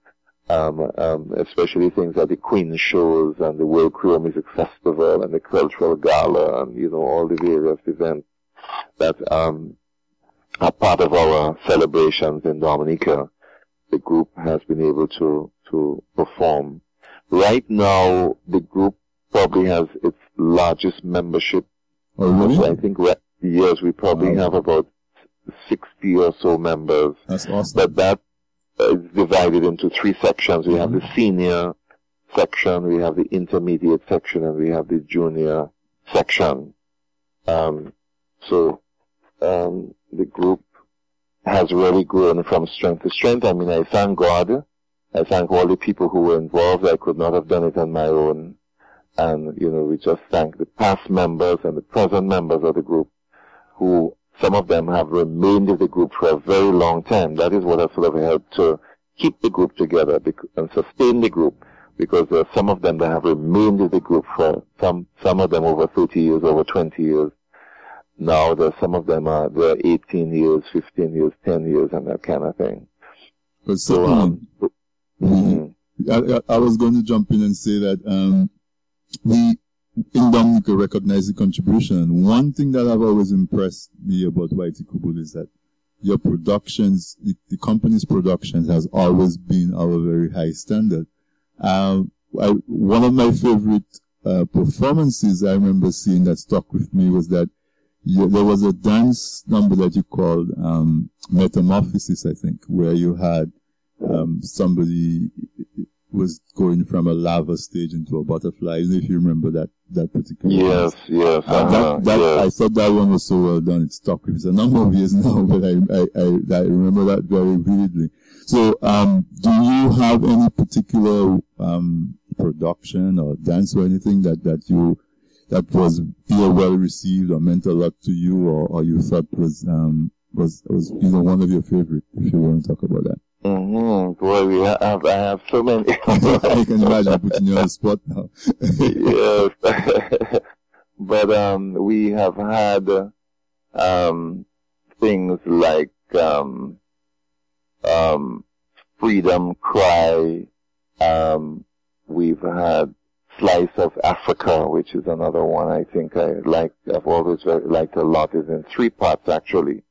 um, um, especially things like the Queen shows and the World Creole Music Festival and the Cultural Gala and, you know, all the various events that um, are part of our celebrations in Dominica. The group has been able to, to perform. Right now, the group probably has its largest membership. Oh, really? I think yes, we probably wow. have about 60 or so members. That's awesome. But that uh, divided into three sections. We have the mm-hmm. senior section, we have the intermediate section, and we have the junior section. Um, so um, the group has really grown from strength to strength. I mean, I thank God. I thank all the people who were involved. I could not have done it on my own. And, you know, we just thank the past members and the present members of the group who some of them have remained in the group for a very long time. That is what has sort of helped to keep the group together and sustain the group because there are some of them that have remained in the group for some, some of them over 30 years, over 20 years. Now there's some of them are, they're 18 years, 15 years, 10 years and that kind of thing. But so, um, mm-hmm. I, I, was going to jump in and say that, um, we, in Dominica recognize the contribution. One thing that I've always impressed me about Waitukubuli is that your productions, the, the, company's productions has always been our very high standard. Um, I, one of my favorite uh, performances I remember seeing that stuck with me was that you, there was a dance number that you called um, Metamorphosis, I think, where you had um, somebody was going from a lava stage into a butterfly. if you remember that that particular. Yes, one. yes. Uh, that, that, yes. I thought that one was so well done. It stuck with me. It's a number of years now, but I, I, I, I remember that very vividly. So, um, do you have any particular um, production or dance or anything that that you that was either well received or meant a lot to you, or, or you thought was um was was you know one of your favorite? If you want to talk about that. Mm-hmm. Boy, we have, I have so many. I can imagine putting you on the spot now. yes. but, um, we have had, um, things like, um, um, Freedom Cry, um, we've had Slice of Africa, which is another one I think I like, I've always liked a lot, is in three parts actually.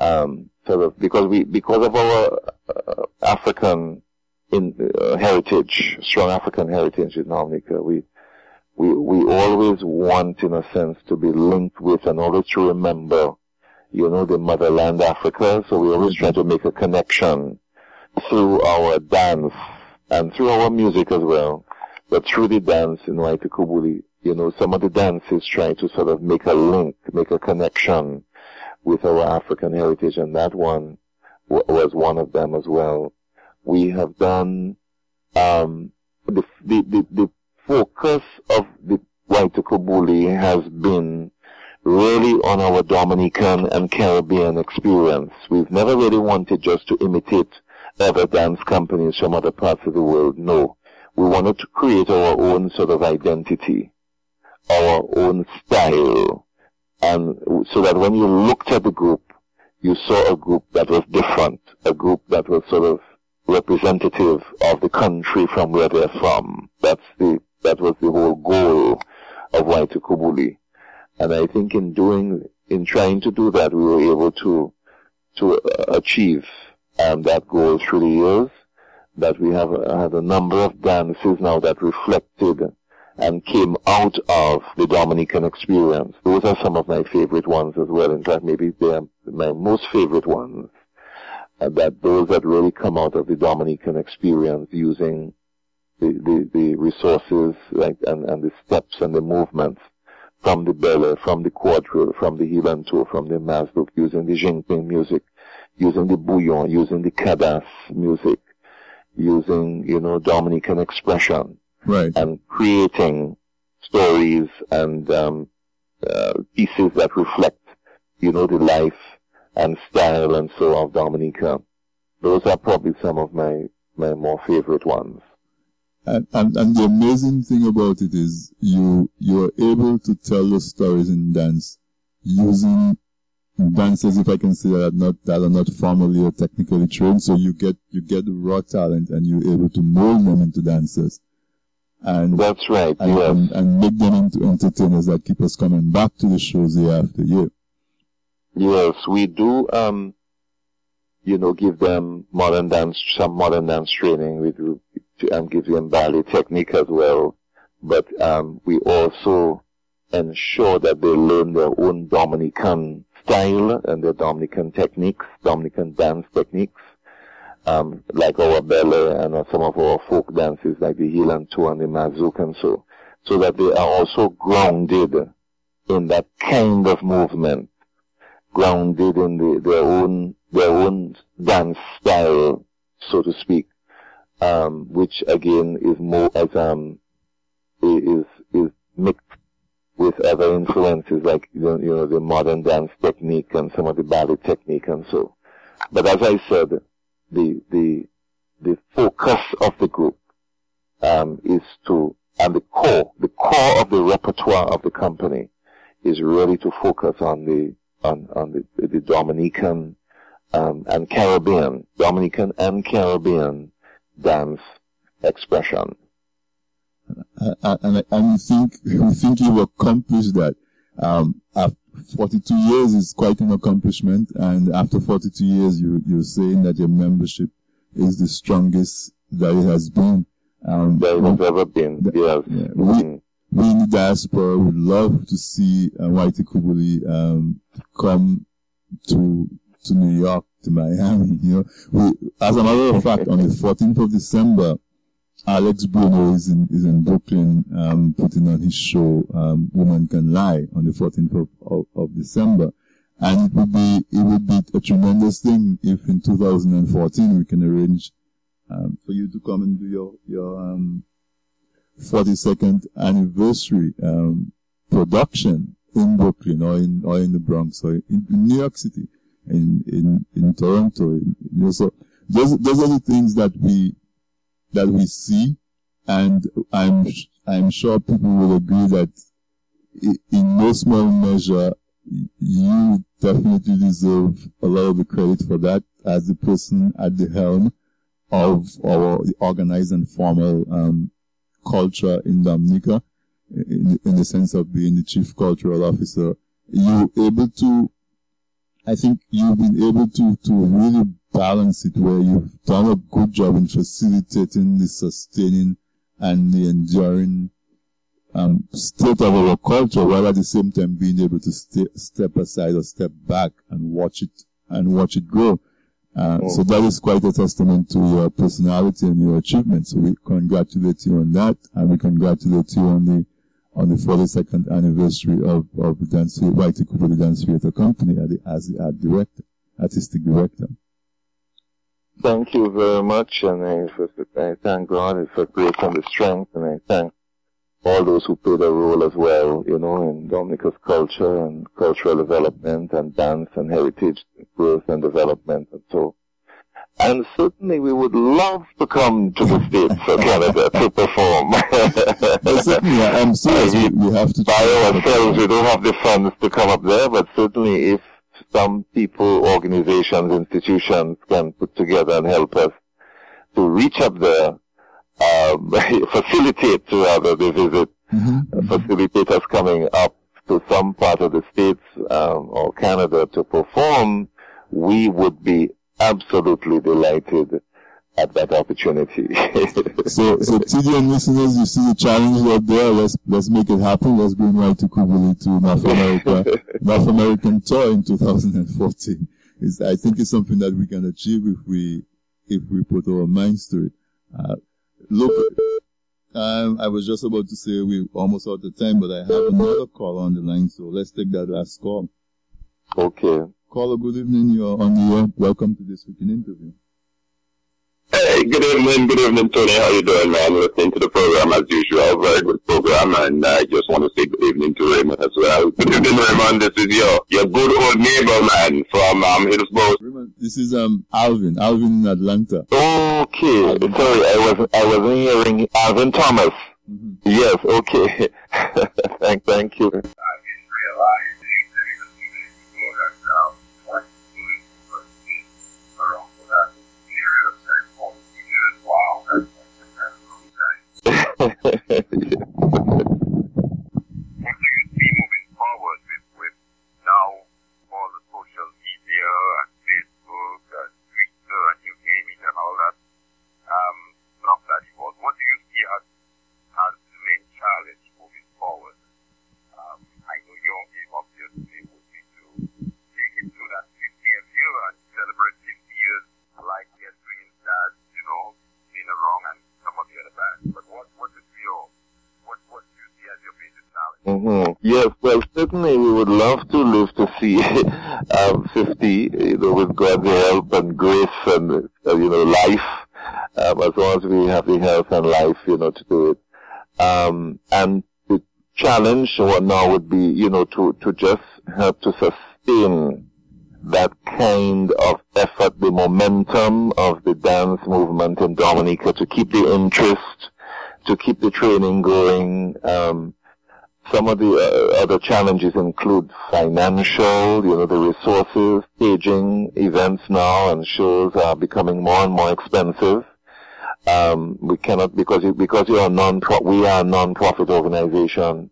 Um, sort of, because we, because of our uh, African in, uh, heritage, strong African heritage in Dominica, we, we, we always want in a sense to be linked with and always to remember, you know, the motherland Africa, so we always try to make a connection through our dance and through our music as well. But through the dance in Waitukubuli, you know, some of the dances try to sort of make a link, make a connection with our African heritage, and that one was one of them as well. We have done um, the, the, the, the focus of the Waitukubuli has been really on our Dominican and Caribbean experience. We've never really wanted just to imitate other dance companies from other parts of the world. No we wanted to create our own sort of identity, our own style, and so that when you looked at the group, you saw a group that was different, a group that was sort of representative of the country from where they're from. That's the, that was the whole goal of Waitukubuli. And I think in doing, in trying to do that, we were able to, to achieve um, that goal through the years that we have had a number of dances now that reflected and came out of the Dominican experience. Those are some of my favorite ones as well. In fact, maybe they're my most favorite ones. Uh, that those that really come out of the Dominican experience using the, the, the resources like, and, and the steps and the movements from the belle, from the quadrille, from the hilanto, from the mazurk, using the jingping music, using the bouyon, using the kadas music, using, you know, Dominican expression. Right. And creating stories and um, uh, pieces that reflect, you know, the life and style and so of Dominica. Those are probably some of my, my more favorite ones. And, and, and the amazing thing about it is you, you're able to tell the stories in dance using dancers, if I can say that, not that are not formally or technically trained. So you get you get raw talent, and you're able to mold them into dancers. And that's right. And, yes. and, and make them into entertainers that keep us coming back to the shows year after year. Yes, we do. Um, you know, give them modern dance, some modern dance training. We do, and give them ballet technique as well. But um, we also ensure that they learn their own Dominican style and their Dominican techniques, Dominican dance techniques, um, like our ballet and uh, some of our folk dances like the hilanto and the mazurk and so, so that they are also grounded in that kind of movement, grounded in the, their own their own dance style, so to speak, um, which again is more as um is is mixed with other influences like you know the modern dance technique and some of the ballet technique and so. But as I said, the the the focus of the group um, is to and the core the core of the repertoire of the company is really to focus on the on on the the Dominican um, and Caribbean Dominican and Caribbean dance expression. Uh, and, and we think we think you've accomplished that. Um, 42 years is quite an accomplishment, and after 42 years, you you're saying that your membership is the strongest that it has been. Um, that it has ever been. Yes. Yeah, we, we in the diaspora would love to see uh, Waitukubuli um, come to to New York, to Miami. You know, we, as a matter of fact, on the 14th of December, Alex Bruno is in is in Brooklyn, um, putting on his show, um, "Woman Can Lie" on the 14th of, of, December, and it would be it would be a tremendous thing if in 2014 we can arrange um, for you to come and do your your 42nd um, anniversary um, production in Brooklyn or in or in the Bronx or in, in New York City, in in in Toronto. In, you know, so those, those are the things that we, that we see. And I'm, I'm sure people will agree that in no small measure, you definitely deserve a lot of the credit for that as the person at the helm of our organized and formal um, culture in Dominica, in, in the sense of being the chief cultural officer. You're able to, I think you've been able to, to really balance it where you've done a good job in facilitating the sustaining and the enduring um, state of our culture, while at the same time being able to st- step aside or step back and watch it and watch it grow. Uh, oh. So that is quite a testament to your personality and your achievements. So we congratulate you on that, and we congratulate you on the on the 42nd anniversary of of the dance Waitukubuli, the dance theater company, as the art director, artistic director. Thank you very much, and I, I thank God for grace and the strength, and I thank all those who played a role as well, you know, in Dominica's culture and cultural development and dance and heritage growth and development and so. And certainly we would love to come to the States or Canada to perform. certainly, I'm sorry, we, we have to... By ourselves, we don't have the funds to come up there, but certainly if some people, organizations, institutions can put together and help us to reach up there, um, facilitate rather the visit, mm-hmm. facilitate us coming up to some part of the States um, or Canada to perform, we would be absolutely delighted at that opportunity. so, so TDN listeners, you see the challenge out there. Let's let's make it happen. Let's bring Waitukubuli to North America, North American tour in 2014. It's, I think it's something that we can achieve if we if we put our minds to it. Uh, look, um, I was just about to say we're almost out of time, but I have another call on the line, so let's take that last call. Okay. Caller, good evening. You're on the air. Welcome to this weekend interview. Hey, good evening, good evening, Tony. How you doing, man? Listening to the program as usual. Very good program, and I just want to say good evening to Raymond as well. Good evening, Raymond. This is your your good old neighbor, man, from um Hillsborough. Raymond, this is um Alvin, Alvin in Atlanta. Okay, Alvin. sorry, I was I wasn't hearing Alvin Thomas. Mm-hmm. Yes, okay. thank thank you. what yeah. Yes, well, certainly we would love to live to see um, 50, you know, with God's help and grace and, uh, you know, life, um, as long as we have the health and life, you know, to do it. Um, and the challenge what now would be, you know, to, to just help to sustain that kind of effort, the momentum of the dance movement in Dominica to keep the interest, to keep the training going. Um, some of the uh, other challenges include financial, you know, the resources, staging events now and shows are becoming more and more expensive. Um, we cannot, because, you, because you are non we are a non-profit organization,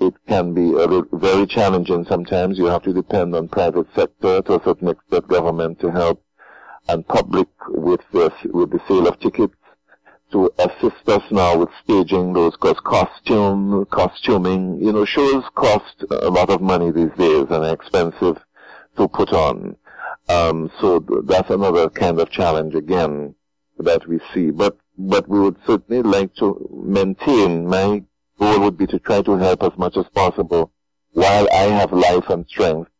it can be very challenging sometimes. You have to depend on private sector to a certain extent, government to help, and public with the, with the sale of tickets to assist us now with staging those, because costume, costuming, you know, shows cost a lot of money these days and are expensive to put on. Um, so that's another kind of challenge again that we see. But, but we would certainly like to maintain my goal would be to try to help as much as possible while I have life and strength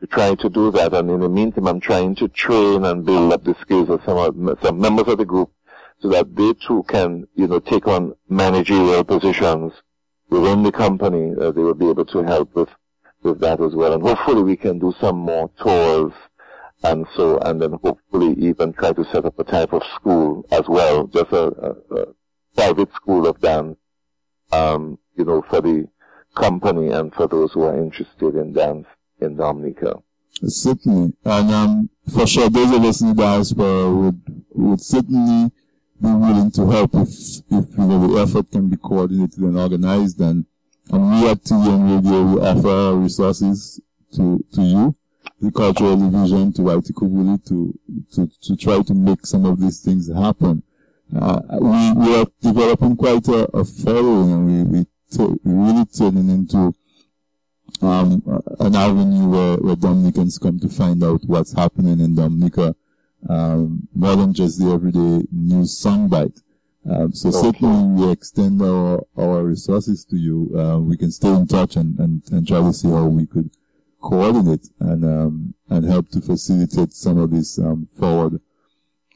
to try to do that. And in the meantime, I'm trying to train and build up the skills of some, some members of the group so that they too can, you know, take on managerial positions within the company. Uh, they will be able to help with, with that as well. And hopefully we can do some more tours and so, and then hopefully even try to set up a type of school as well, just a, a, a private school of dance, um, you know, for the company and for those who are interested in dance in Dominica. Certainly. And um, for sure, those of us in the diaspora would, would certainly be willing to help if, if you know, the effort can be coordinated and organized. And, and we at TDN Radio, we offer resources to, to you, the cultural division, to Waitukubuli, to, to, to try to make some of these things happen. Uh, we, we are developing quite a, a following and we, we t- really turning into um, an avenue where, where Dominicans come to find out what's happening in Dominica, more than just the everyday news soundbite. Um, so okay. certainly we extend our, our resources to you. Uh, we can stay in touch and, and, and try to see how we could coordinate and, um, and help to facilitate some of this, um, forward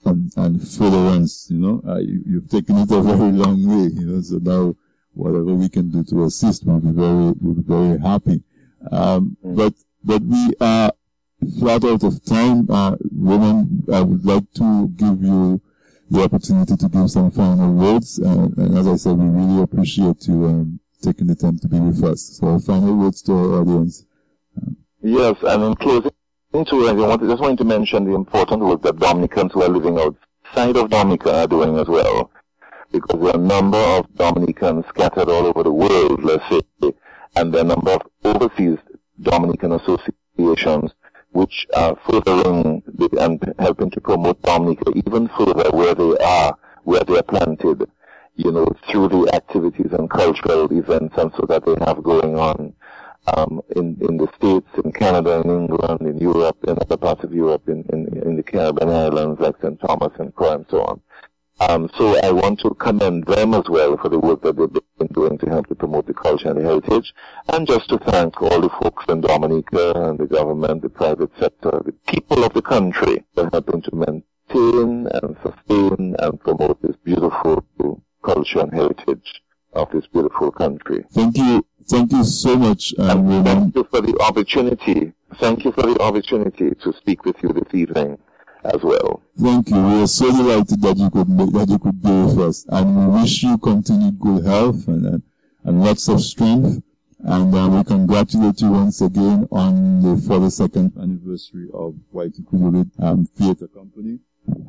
and, and furtherance, you know, uh, you, have taken it a very long way, you know, so now whatever we can do to assist, we'll be very, we'll be very happy. Um, but, but we are flat out of time. Uh, Roman, I would like to give you the opportunity to give some final words. Uh, and as I said, we really appreciate you um, taking the time to be with us. So final words to our audience. Yes, and in closing, into I just wanted to mention the important work that Dominicans who are living outside of Dominica are doing as well. Because there are a number of Dominicans scattered all over the world, let's say, and there are a number of overseas Dominican associations which are furthering and helping to promote Dominica even further where they are, where they are planted, you know, through the activities and cultural events and so that they have going on um, in, in the States, in Canada, in England, in Europe, in other parts of Europe, in, in, in the Caribbean islands like St. Thomas and Croix and so on. Um, so I want to commend them as well for the work that they've been doing to help to promote the culture and the heritage, and just to thank all the folks in Dominica and the government, the private sector, the people of the country for helping to maintain and sustain and promote this beautiful culture and heritage of this beautiful country. Thank you. Thank you so much, um, and Thank you for the opportunity. Thank you for the opportunity to speak with you this evening as well. Thank you. We are so delighted that you could that you could be with us, and we wish you continued good health and and, and lots of strength. And uh, we congratulate you once again on the 42nd anniversary of Waitukubuli um, Theatre Company,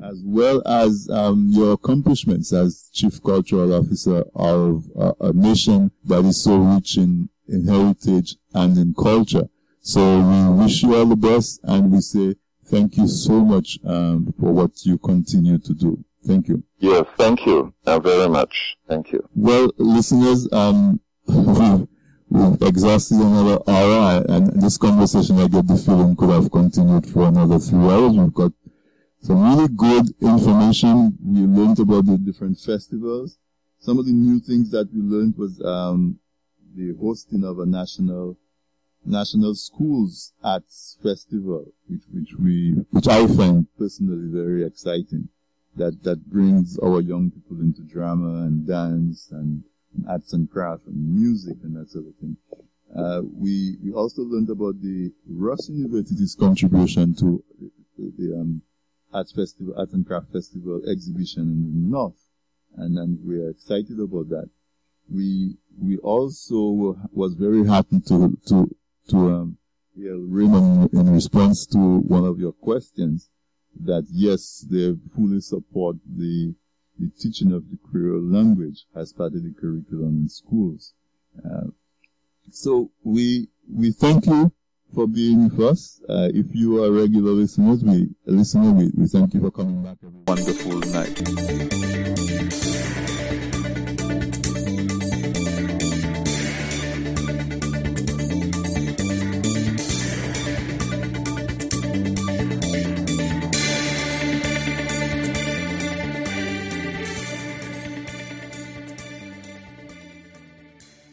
as well as um, your accomplishments as Chief Cultural Officer of uh, a nation that is so rich in, in heritage and in culture. So we wish you all the best, and we say Thank you so much um, for what you continue to do. Thank you. Yes, thank you uh, very much. Thank you. Well, listeners, um, we've, we've exhausted another hour, and this conversation, I get the feeling, could have continued for another three hours. We've got some really good information. We learned about the different festivals. Some of the new things that we learned was um, the hosting of a national National Schools Arts Festival, which, which we, which I find personally very exciting. That, that brings our young people into drama and dance and arts and craft and music and that sort of thing. Uh, we, we also learned about the Ross University's contribution to the, the um, Arts Festival, Arts and Craft Festival exhibition in the North. And, and we are excited about that. We, we also was very happy to, to to um, Raymond in response to one of your questions that yes, they fully support the the teaching of the Creole language as part of the curriculum in schools. Uh, so we we thank you for being with us. Uh, if you are regular listeners, we listener, we, we thank you for coming back. Every wonderful night.